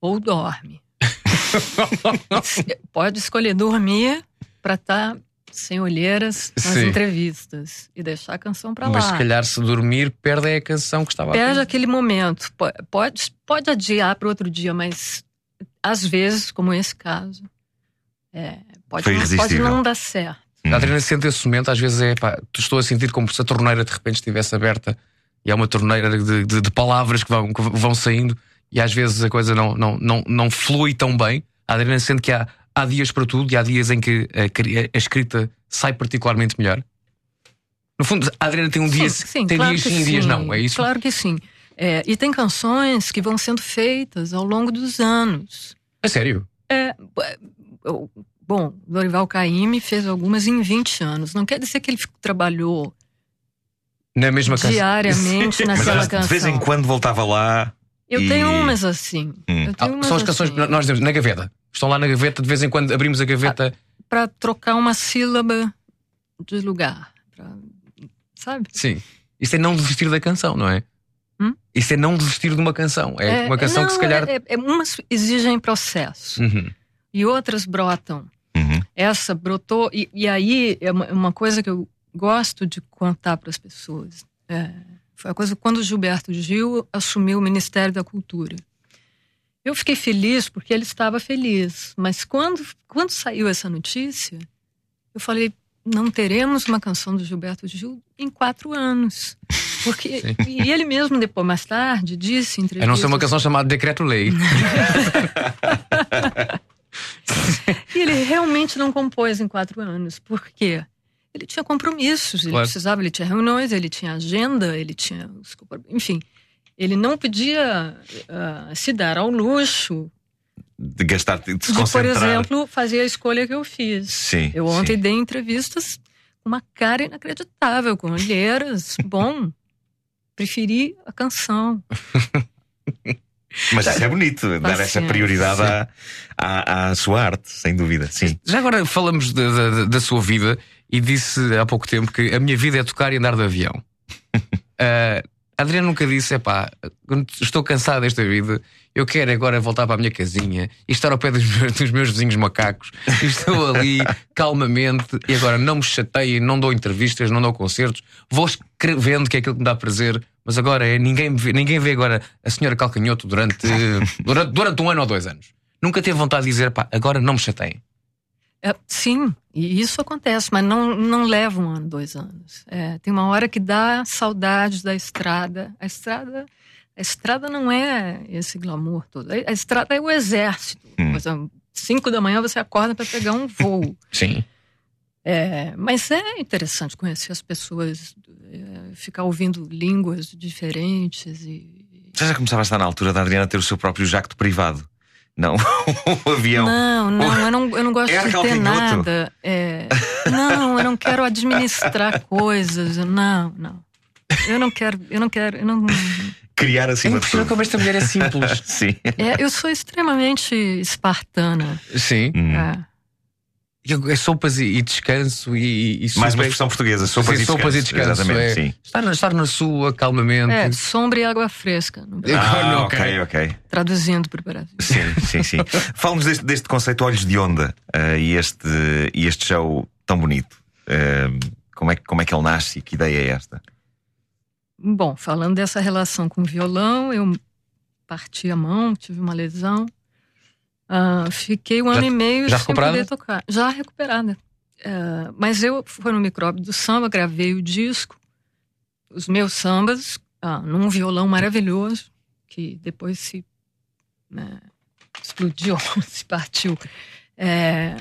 ou dorme. Pode escolher dormir para estar sem olheiras nas Sim. entrevistas e deixar a canção para Mas lá. se calhar se dormir, perde a canção que estava a Perde aquele momento. Po- Pode, pode adiar para outro dia, mas às vezes, como esse caso, é, pode, Foi não, pode não dar certo. A Adriana sente esse momento, às vezes é pá, estou a sentir como se a torneira de repente estivesse aberta e há uma torneira de, de- de palavras que vão, que vão saindo e às vezes a coisa não, não, não, não flui tão bem. A Adriana sente que há, há dias para tudo e há dias em que a, a escrita sai particularmente melhor. No fundo, a Adriana tem um dia, Sim, tem claro dias que sim e dias não, é isso? Claro que sim. É, e tem canções que vão sendo feitas ao longo dos anos. É sério? É, bom, Dorival Caymmi fez algumas em 20 anos. Não quer dizer que ele trabalhou Na mesma canção. diariamente Mas naquela elas de canção. vez em quando voltava lá. Eu e- tenho umas assim. Hum. Ah, tenho umas são as canções assim. que nós temos na gaveta. Estão lá na gaveta, de vez em quando abrimos a gaveta. Para trocar uma sílaba de lugar. pra- sabe? Sim. Isso é não desistir da canção, não é? Hum? Isso é não desistir de uma canção. É, uma canção não, que se calhar. é- é- umas exigem processo. Uhum. e outras brotam. Essa brotou, e, e aí é uma, uma coisa que eu gosto de contar para as pessoas. É, foi a coisa quando Gilberto Gil assumiu o Ministério da Cultura. Eu fiquei feliz porque ele estava feliz, mas quando, quando saiu essa notícia, eu falei: não teremos uma canção do Gilberto Gil em quatro anos. Porque, e ele mesmo, depois, mais tarde, disse em A não ser uma canção chamada Decreto-Lei. E ele realmente não compôs em quatro anos. Por quê? Ele tinha compromissos, ele Claro. precisava, ele tinha reuniões, ele tinha agenda, ele tinha. Enfim, ele não podia ah, se dar ao luxo De gastar, de se de, por exemplo, fazer a escolha que eu fiz. Sim, Eu ontem dei entrevistas com uma cara inacreditável, com olheiras. Bom, preferi a canção. Mas isso é bonito, dar essa Paciência. prioridade à, à, à sua arte, sem dúvida. Sim. Já agora falamos da, da- da sua vida e disse há pouco tempo que a minha vida é tocar e andar de avião. Ah, A Adriana nunca disse: epá, estou cansado desta vida, eu quero agora voltar para a minha casinha e estar ao pé dos meus, dos meus vizinhos macacos. E estou ali calmamente e agora não me chateiem, não dou entrevistas, não dou concertos, vou escrevendo que é aquilo que me dá prazer. Mas agora é ninguém vê, ninguém vê agora a senhora Calcanhoto durante, durante, durante um ano ou dois anos. Nunca teve vontade de dizer, pá, agora não me chateiem. É, sim, e isso acontece, mas não, não leva um ano, dois anos. É, tem uma hora que dá saudades da estrada. A estrada, a estrada não é esse glamour todo. A estrada é o exército. Hum. Exemplo, cinco da manhã você acorda para pegar um voo. Sim. É, mas é interessante conhecer as pessoas, é, ficar ouvindo línguas diferentes. E... Você já começava a estar na altura da Adriana ter o seu próprio jacto privado? Não, o avião. Não, não, eu não, eu não gosto de ter nada. É, não, eu não quero administrar coisas. Não, não. Eu não quero, eu não quero, eu não. Criar assim uma pessoa como esta mulher é simples. Sim. É, eu sou extremamente espartana. Sim. Hum. É. É sopas e, e descanso e, e Mais uma expressão portuguesa, sopas, Sim, e, sopas descanso. e descanso. Exatamente, é. sim. Estar, na, estar na sua, calmamente. É, sombra e água fresca. Brasil. Ah, ok, ok. Traduzindo para o Brasil. Sim, sim, sim. Fala-nos deste, deste conceito Olhos de Onda uh, e, este, e este show tão bonito. Uh, como, é, como é que ele nasce e que ideia é esta? Bom, falando dessa relação com o violão, eu parti a mão, tive uma lesão. Ah, fiquei um Já- ano e meio já sem recuperada? poder tocar. Já recuperada. Ah, mas eu fui no micróbio do samba, gravei o disco, os meus sambas, ah, num violão maravilhoso, que depois se né, explodiu, se partiu. É,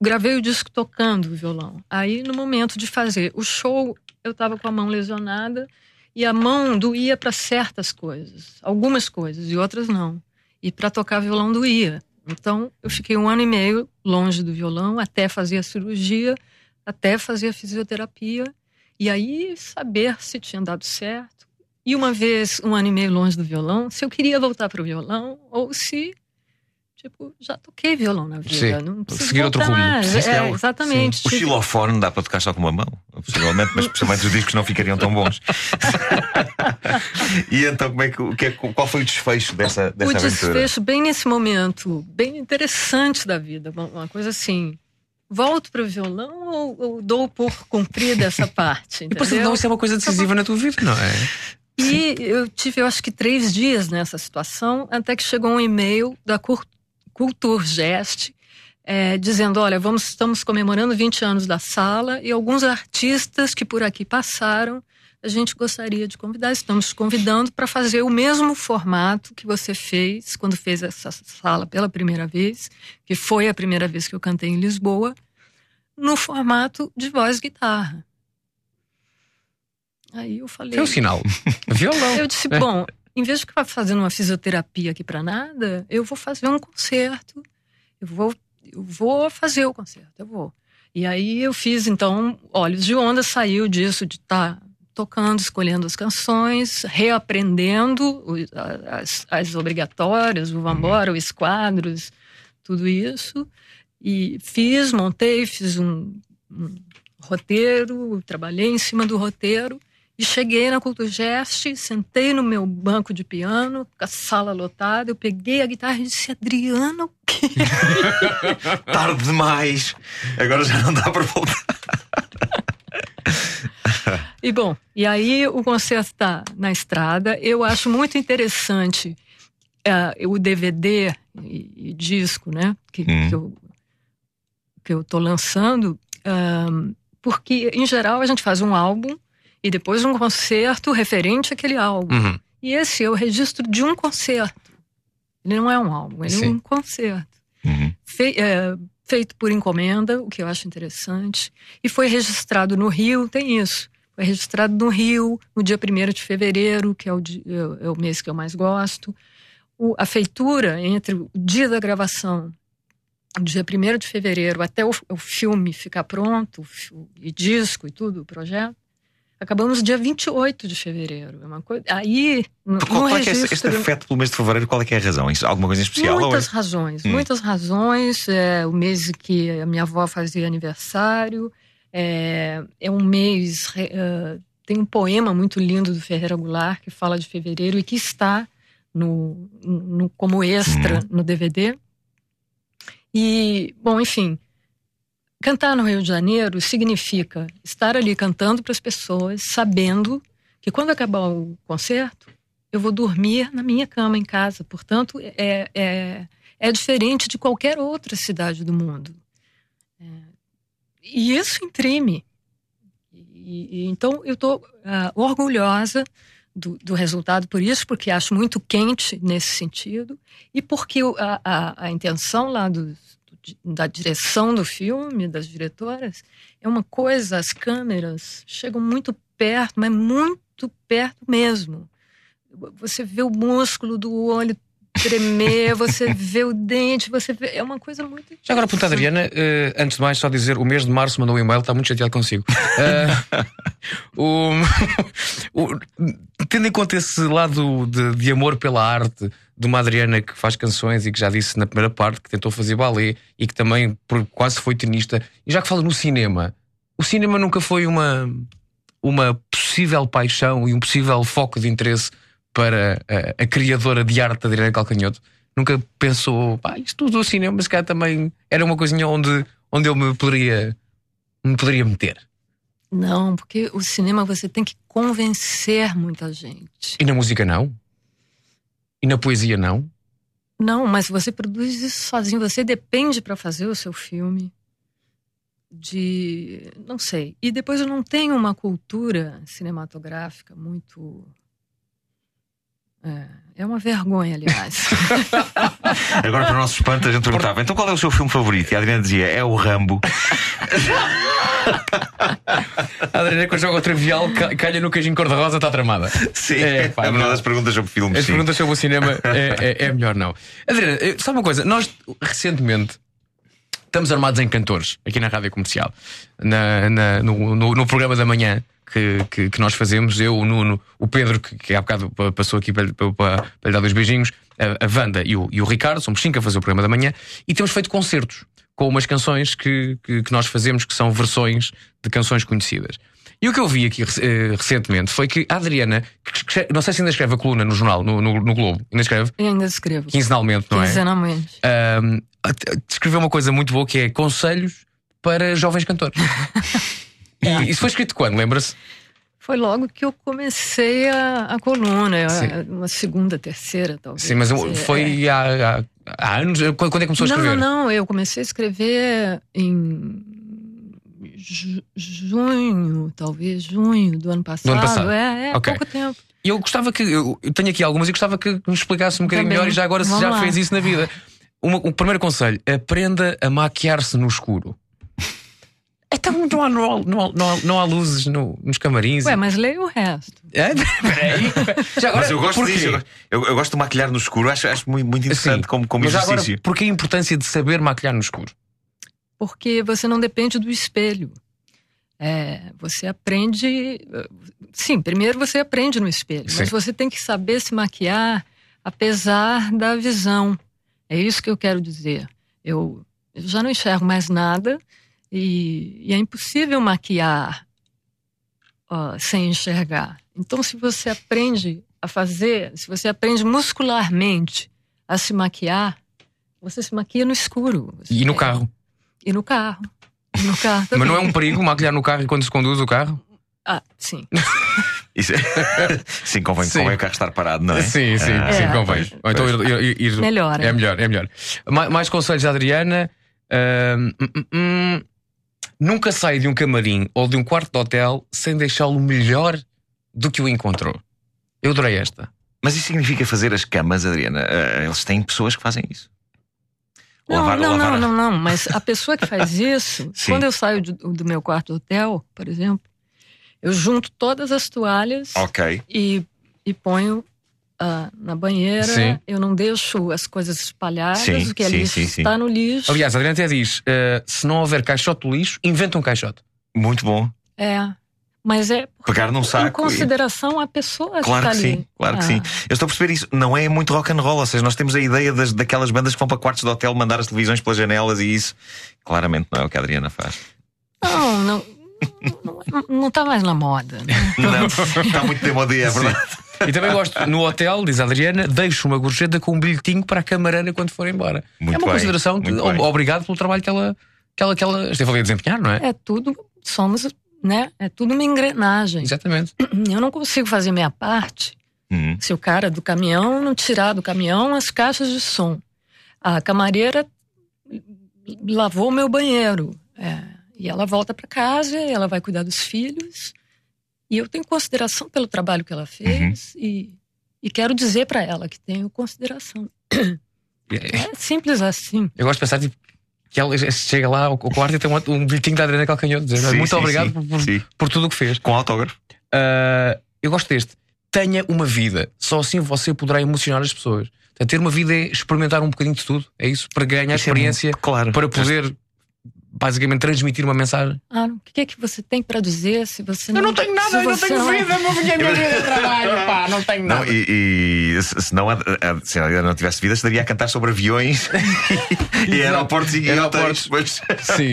gravei o disco tocando o violão. Aí, no momento de fazer o show, eu estava com a mão lesionada e a mão doía para certas coisas, algumas coisas e outras não. E para tocar violão doía. Então, eu fiquei um ano e meio longe do violão até fazer a cirurgia, até fazer a fisioterapia e aí saber se tinha dado certo. E uma vez, um ano e meio longe do violão, se eu queria voltar para o violão ou se Tipo, já toquei violão na vida. Sim. Não Seguir outro rumo. Sim, É, sim. exatamente. O Tive- xilofone dá para tocar só com uma mão, possivelmente, mas possivelmente os discos não ficariam tão bons. e então, como é que, o que é- qual foi o desfecho dessa, dessa o aventura? desfecho bem nesse momento, bem interessante da vida, uma, uma coisa assim. Volto para o violão ou, ou dou por cumprida essa parte? Depois, entendeu? não, isso é uma coisa decisiva na tua vida, não é? E eu tive, eu acho que três dias nessa situação, até que chegou um e-mail da Cur- Culturgest é, dizendo: olha, vamos, estamos comemorando 20 anos da sala e alguns artistas que por aqui passaram, a gente gostaria de convidar, estamos convidando para fazer o mesmo formato que você fez quando fez essa sala pela primeira vez, que foi a primeira vez que eu cantei em Lisboa, no formato de voz e guitarra. Aí eu falei. Foi um sinal. Violão. Eu disse, bom, em vez de ficar fazendo uma fisioterapia aqui para nada, eu vou fazer um concerto. Eu vou, eu vou fazer o concerto, eu vou. E aí eu fiz, então, Olhos de Onda saiu disso, de estar tocando, escolhendo as canções, reaprendendo as, as obrigatórias, o Vambora, os quadros, tudo isso. E fiz, montei, fiz um, um roteiro, trabalhei em cima do roteiro. E cheguei na Culturgest, sentei no meu banco de piano, com a sala lotada, eu peguei a guitarra e disse, Adriana, o quê? Tarde demais. Agora já não dá para voltar. E bom, e aí o concerto está na estrada. Eu acho muito interessante ah, o DVD e, e disco, né? Que, Hum. que eu que eu tô lançando, ah, porque em geral a gente faz um álbum e depois um concerto referente àquele álbum. Uhum. E esse é o registro de um concerto. Ele não é um álbum, ele é Sim. um concerto. Uhum. Fei- é, feito por encomenda, o que eu acho interessante. E foi registrado no Rio, tem isso. Foi registrado no Rio no dia 1 de fevereiro, que é o, di- é- é o mês que eu mais gosto. O- a feitura entre o dia da gravação, dia 1 de fevereiro, até o, o filme ficar pronto, o e disco e tudo, o projeto, acabamos dia 28 de fevereiro. É uma coisa, aí, no, Qual, no qual é que é esse, registro... este afeto pelo mês de fevereiro? Qual é que é a razão? Isso- alguma coisa especial? é- Muitas razões, Hum. muitas razões. É o mês que a minha avó fazia aniversário, é, é um mês eh, tem um poema muito lindo do Ferreira Goulart que fala de fevereiro e que está no, no como extra Uhum. no DVD. E, bom, enfim, cantar no Rio de Janeiro significa estar ali cantando para as pessoas, sabendo que quando acabar o concerto, eu vou dormir na minha cama em casa. Portanto, é, é, é diferente de qualquer outra cidade do mundo. É, e isso imprime. E, e então, eu estou orgulhosa do, do resultado por isso, porque acho muito quente nesse sentido, e porque a, a, a intenção lá do, do- da direção do filme, das diretoras, é uma coisa, as câmeras chegam muito perto, mas muito perto mesmo. Você vê o músculo do olho tremer, você vê o dente, você vê. É uma coisa muito. Já agora, pergunta, Adriana, eh, antes de mais, só dizer: o mês de março mandou um e-mail, está muito chateado consigo. Eh, o- o- tendo em conta esse lado de, de amor pela arte de uma Adriana que faz canções e que já disse na primeira parte que tentou fazer balé e que também quase foi tenista, e já que fala no cinema, o cinema nunca foi uma, uma possível paixão e um possível foco de interesse para a, a criadora de arte Adriana Calcanhoto? Nunca pensou, pá, isto do cinema, se calhar também era uma coisinha onde, onde eu me poderia, me poderia meter. Não, porque o cinema você tem que convencer muita gente. E na música não? E na poesia não? Não, mas você produz isso sozinho. Você depende para fazer o seu filme de. Não sei. E depois eu não tenho uma cultura cinematográfica muito. É, é uma vergonha, aliás. Agora, para o nosso espanto, a gente perguntava: então qual é o seu filme favorito? E a Adriana dizia: é o Rambo. A Adriana, quando joga o trivial, ca- calha no queijinho cor-de-rosa, está tramada. Sim, É, pá, é uma não. das perguntas sobre filmes. As sim. perguntas sobre o cinema é, é- é melhor não. Adriana, eh, sabe uma coisa? Nós recentemente estamos armados em cantores aqui na rádio comercial, Na- na- no, no- no programa da manhã. Que, que- que nós fazemos, eu, o Nuno, o Pedro, que, que há bocado pa- passou aqui para, para- para lhe dar dois beijinhos, a, a Wanda e o, e o Ricardo, somos cinco a fazer o programa da manhã, e temos feito concertos com umas canções que, que, que nós fazemos que são versões de canções conhecidas. E o que eu vi aqui eh, recentemente foi que a Adriana, que não sei se ainda escreve a coluna no jornal, no, no, no Globo, ainda escreve? Eu ainda escrevo. Quinzenalmente, não é? Quinzenalmente. Descreveu uma coisa muito boa que é conselhos para jovens cantores. e isso foi escrito quando, lembra-se? Foi logo que eu comecei a, a coluna, Sim. uma segunda, terceira, talvez. Sim, mas É. foi há, há- há anos. Quando é que começou a Não, escrever? não, não. Eu comecei a escrever em junho, talvez junho do ano passado. Do ano passado. É, é Ok. pouco tempo. E eu gostava que. Eu tenho aqui algumas e gostava que me explicasse um bocadinho Também. melhor. E já agora, se Vamos já lá. fez isso na vida. Uma- o primeiro conselho: aprenda a maquiar-se no escuro. Então não há, não há, não há, não há, não há luzes no- nos camarins. Ué, mas leia o resto. É? Peraí. Já agora, Mas eu gosto porquê? disso. Eu, eu- eu gosto de maquilhar no escuro, acho, acho muito, muito interessante Sim. como, como Mas já agora, exercício. porquê a importância de saber maquilhar no escuro? Porque você não depende do espelho. É, você aprende. Sim, primeiro você aprende no espelho, Sim. mas você tem que saber se maquiar apesar da visão. É isso que eu quero dizer. Eu, eu já não enxergo mais nada e, e é impossível maquiar ó, sem enxergar. Então, se você aprende a fazer, se você aprende muscularmente a se maquiar, você se maquia no escuro. E no é- carro? E no carro. E no carro Mas não é um perigo maquilhar no carro enquanto se conduz o carro? Ah, sim. Isso é- sim, convém, Sim. convém o carro estar parado, não é? Sim, sim, Ah, sim, É. convém. Ou então ir, ir- ir- Melhor, É melhor, é melhor. Ma- Mais, conselhos da Adriana. Hum. nunca saia de um camarim ou de um quarto de hotel sem deixá-lo melhor do que o encontrou. Eu adorei esta. Mas isso significa fazer as camas, Adriana? Ah, eles têm pessoas que fazem isso. Não, Lavar- não, lavar não, não, não. Mas a pessoa que faz isso, quando eu saio de- do meu quarto hotel, por exemplo, eu junto todas as toalhas Ok. e, e ponho ah, na banheira. Sim. Eu não deixo as coisas espalhadas, Sim, o que é sim, lixo está no lixo. Aliás, a Adriana até diz: ah, se não houver caixote do lixo, inventa um caixote. Muito bom. É. Mas é Pegar num em saco. e- consideração à pessoa Claro que que está ali. sim, claro que Ah. sim. Eu estou a perceber isso. Não é muito rock and roll, ou seja, nós temos a ideia das, daquelas bandas que vão para quartos de hotel mandar as televisões pelas janelas e isso. Claramente não é o que a Adriana faz. Não, não, não, não tá mais na moda. Né? Não, está muito demodé, é verdade. E também gosto, no hotel, diz a Adriana, deixo uma gorjeta com um bilhetinho para a camareira quando for embora. Muito é uma bem, consideração, de, bem. obrigado pelo trabalho que ela, que ela, que ela esteve ali a desempenhar, não é? É tudo, somos, né? É tudo uma engrenagem. Exatamente. Eu não consigo fazer minha parte Uhum. se o cara do caminhão não tirar do caminhão as caixas de som. A camareira lavou o meu banheiro. É, e ela volta para casa, ela vai cuidar dos filhos. E eu tenho consideração pelo trabalho que ela fez e, e quero dizer para ela que tenho consideração. É simples assim. Eu gosto de pensar tipo, que ela chega lá ao quarto e tem um, um bilhetinho da Adriana Calcanhoto dizendo Sim, muito sim, obrigado sim, por, por- tudo o que fez. Com autógrafo. Ah, eu gosto deste. Tenha uma vida. Só assim você poderá emocionar as pessoas. Portanto, ter uma vida é experimentar um bocadinho de tudo. É isso? Para ganhar Isso é experiência, muito claro. para poder basicamente transmitir uma mensagem. Ah, o que é que você tem para dizer se você não. Eu não tenho nada, se eu não tenho não- vida, a minha vida é trabalho, pá, não tenho Não, nada. e, e se se não, a- a- se ela não tivesse vida, estaria a cantar sobre aviões e aeroportos e Aeroportos. Mas, Sim.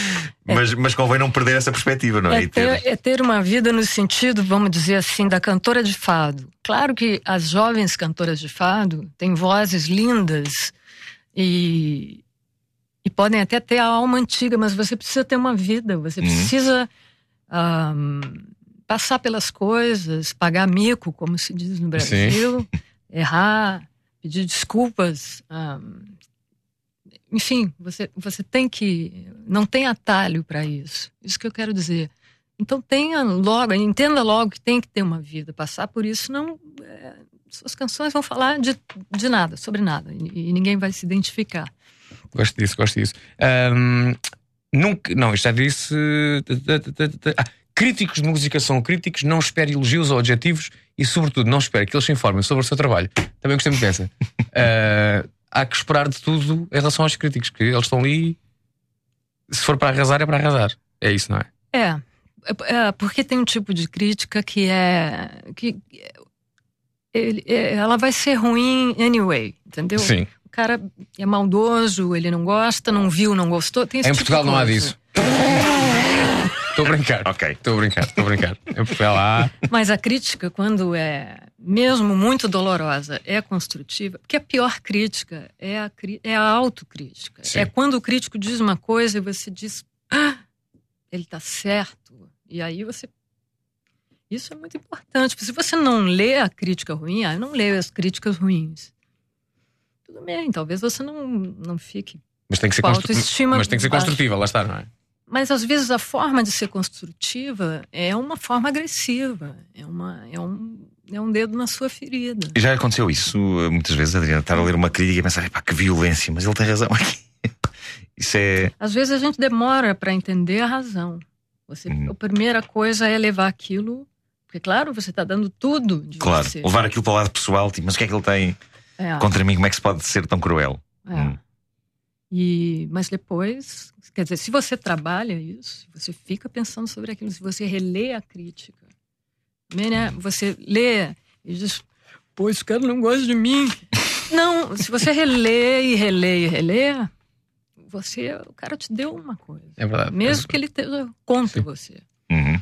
mas, mas convém não perder essa perspectiva, não é? É ter- ter, é ter uma vida no sentido, vamos dizer assim, da cantora de fado. Claro que as jovens cantoras de fado têm vozes lindas e, e podem até ter a alma antiga, mas você precisa ter uma vida, você Uhum. precisa ahm, passar pelas coisas, pagar mico, como se diz no Brasil, errar, pedir desculpas. ahm, enfim, você, você tem que. Não tem atalho para isso. Isso que eu quero dizer. Então tenha logo, entenda logo que tem que ter uma vida. Passar por isso, não. é, suas canções vão falar de, de nada, sobre nada. E, e ninguém vai se identificar. Gosto disso, gosto disso. Ahm, nunca, não, isto já disse. Ah, críticos de música são críticos, não espere elogios ou adjetivos e, sobretudo, não espere que eles se informem sobre o seu trabalho. Também gostei muito dessa. Ah, há que esperar de tudo em relação aos críticos, que eles estão ali. Se for para arrasar, é para arrasar. É isso, não é? É, é, porque tem um tipo de crítica que é. que ele- é, ela vai ser ruim anyway, entendeu? Sim. O cara é maldoso, ele não gosta, não viu, não gostou. Tem esse Em tipo Portugal não há disso. Estou a brincar. Ok. Estou a brincar, estou a brincar. Em Portugal há. Mas a crítica, quando é mesmo muito dolorosa, é construtiva, porque a pior crítica é a, cri- é a autocrítica. Sim. É quando o crítico diz uma coisa e você diz, ah, ele está certo. E aí você. Isso é muito importante. porque Se você não lê a crítica ruim, ah, eu não leio as críticas ruins. Tudo bem, talvez você não, não fique. Mas tem que ser, constru- autoestima mas tem que ser construtiva, lá está, não é? Mas às vezes a forma de ser construtiva é uma forma agressiva, é, uma, é, um, é um dedo na sua ferida. E Já aconteceu isso uh, muitas vezes, Adriana, estar a ler uma crítica e pensar, epá, que violência, mas ele tem razão aqui. Isso é. Às vezes a gente demora para entender a razão. Você, Uhum. A primeira coisa é levar aquilo, porque claro, você está dando tudo de Claro, você. levar aquilo para o lado pessoal, tipo, mas o que é que ele tem É. contra mim? Como é que se pode ser tão cruel? É. Hum. E, mas depois, quer dizer, se você trabalha isso, se você fica pensando sobre aquilo, se você relê a crítica, também, né? você lê e diz, pô, esse cara não gosta de mim. não, se você relê e relê e relê, você, o cara te deu uma coisa. É verdade. Mesmo que ele esteja contra você. Uhum.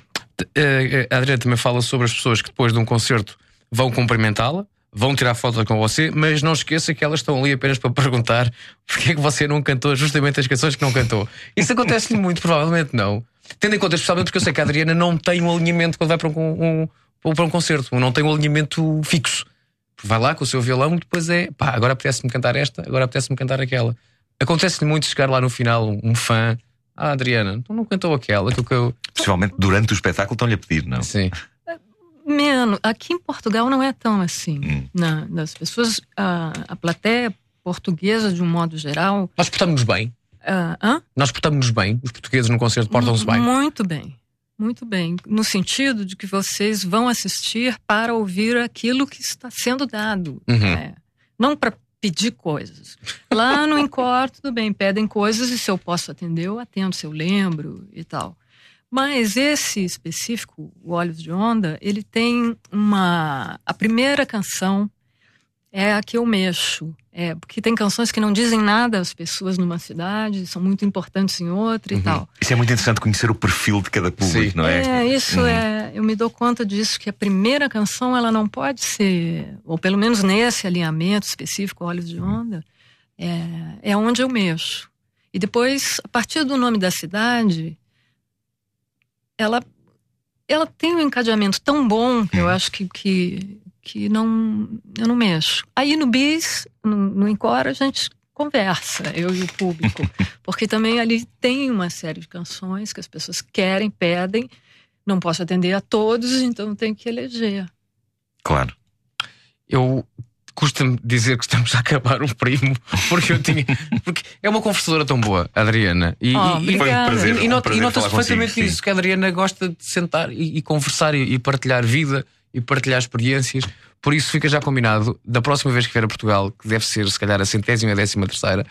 Eh, a Adriana também fala sobre as pessoas que depois de um concerto vão cumprimentá-la, vão tirar fotos com você, mas não esqueça que elas estão ali apenas para perguntar porque é que você não cantou justamente as canções que não cantou. Isso acontece-lhe muito, provavelmente não. Tendo em conta, especialmente porque eu sei que a Adriana não tem um alinhamento quando vai para um, um- para um concerto, não tem um alinhamento fixo. Vai lá com o seu violão e depois é pá, agora apetece-me cantar esta, agora apetece-me cantar aquela. Acontece-lhe muito chegar lá no final um fã. Ah, Adriana, tu não cantou aquela, que eu. Possivelmente durante o espetáculo estão-lhe a pedir, não? Sim. Menos. Aqui em Portugal não é tão assim. Hum. Na, das pessoas, a, a plateia portuguesa, de um modo geral. Nós portamos-nos bem. hã? Nós portamos-nos bem. Os portugueses no concerto portam-se bem. Muito bem. Muito bem. No sentido de que vocês vão assistir para ouvir aquilo que está sendo dado. Uhum. né? Não para pedir coisas. Lá no Encore, tudo bem, pedem coisas e se eu posso atender, eu atendo, se eu lembro e tal. Mas esse específico, o Olhos de Onda, ele tem uma. A primeira canção é a que eu mexo. É, porque tem canções que não dizem nada às pessoas numa cidade, são muito importantes em outra e tal. Isso é muito interessante conhecer o perfil de cada público, não é? É, isso Uhum. é. Eu me dou conta disso, que a primeira canção ela não pode ser, ou pelo menos nesse alinhamento específico, Olhos de Onda, é, é onde eu mexo. E depois, a partir do nome da cidade, ela, ela tem um encadeamento tão bom que eu acho que, que, que não, eu não mexo. Aí no Bis, no, no a gente conversa, eu e o público. Porque também ali tem uma série de canções que as pessoas querem, pedem. Não posso atender a todos, então tenho que eleger. Claro. Eu custa-me dizer que estamos a acabar um primo, porque eu tinha. Porque é uma conversadora tão boa, a Adriana. E, Oh, e- e-. Foi um prazer, e, e um not- e consigo, perfeitamente sim. isso, que a Adriana gosta de sentar e, e conversar e, e partilhar vida e partilhar experiências. Por isso fica já combinado, da próxima vez que vier a Portugal, que deve ser se calhar a centésima e a décima terceira,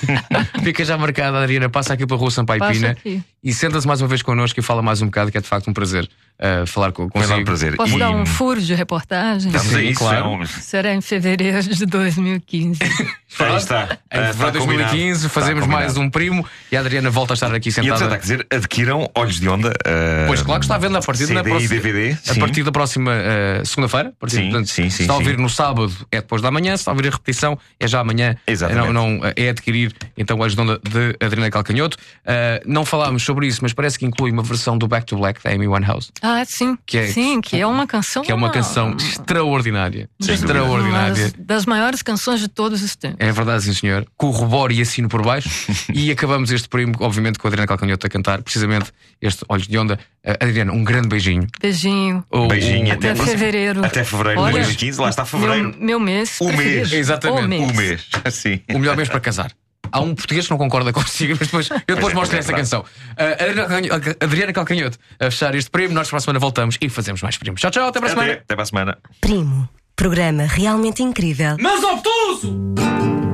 fica já marcada, a Adriana passa aqui para a Rua Sampaio Passa Pina aqui. e senta-se mais uma vez connosco e fala mais um bocado, que é de facto um prazer uh, falar com, Foi lá consigo. um prazer. Posso E- dar um furo de reportagem? Vamos a isso, claro. é um- Será em fevereiro de 2015. Aí está. Em Ah, fevereiro de está combinado. 2015 fazemos Está mais combinado. um primo e a Adriana volta a estar aqui E sentada. que dizer, adquiram Olhos de Onda. ah, Pois claro que está à venda a partir da CD e próxima, DVD. a sim. partir da próxima eh, segunda-feira. A partir- Sim, portanto, sim, sim, Se está a ouvir sim. no sábado é depois da manhã, se está a ouvir a repetição é já amanhã. Exatamente. Não, não, é adquirir então o Olhos de Onda de Adriana Calcanhoto. Eh, não falámos sobre isso, mas parece que inclui uma versão do Back to Black da Amy Winehouse, Ah, sim. Que é- sim, que é uma canção. que é uma canção extraordinária. Dúvida. extraordinária. Uma das maiores canções de todos os tempos. É verdade, sim, senhor. Corroboro e assino por baixo. e acabamos este primo, obviamente, com a Adriana Calcanhoto a cantar precisamente este Olhos de Onda. Eh, Adriana, um grande beijinho. Beijinho. O- Beijinho o- até, Até fevereiro. até fevereiro Olha, 2015. Lá está fevereiro. Meu, meu mês. O mês. Exatamente. O mês. O mês. Sim. O melhor mês para casar. Há um português que não concorda consigo, mas depois, eu depois é, mostro é, essa canção. Uh, Adriana Calcanhoto- a fechar este prêmio. Nós para a semana voltamos e fazemos mais primos. Tchau, tchau, até para a Até, semana. até para a semana. Primo. Programa realmente incrível. Mas obtuso!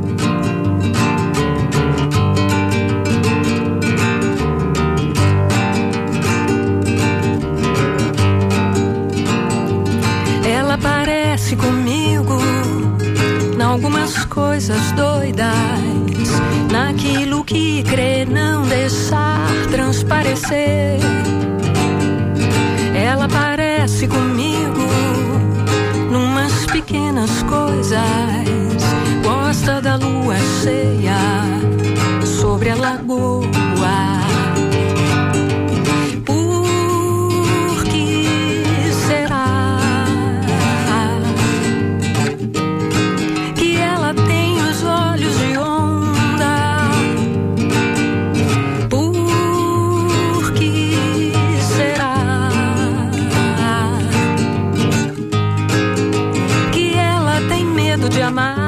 Ela parece comigo em algumas coisas doidas, naquilo que crê não deixar transparecer. Ela parece comigo numas pequenas coisas, gosta da lua cheia sobre a lagoa. Medo de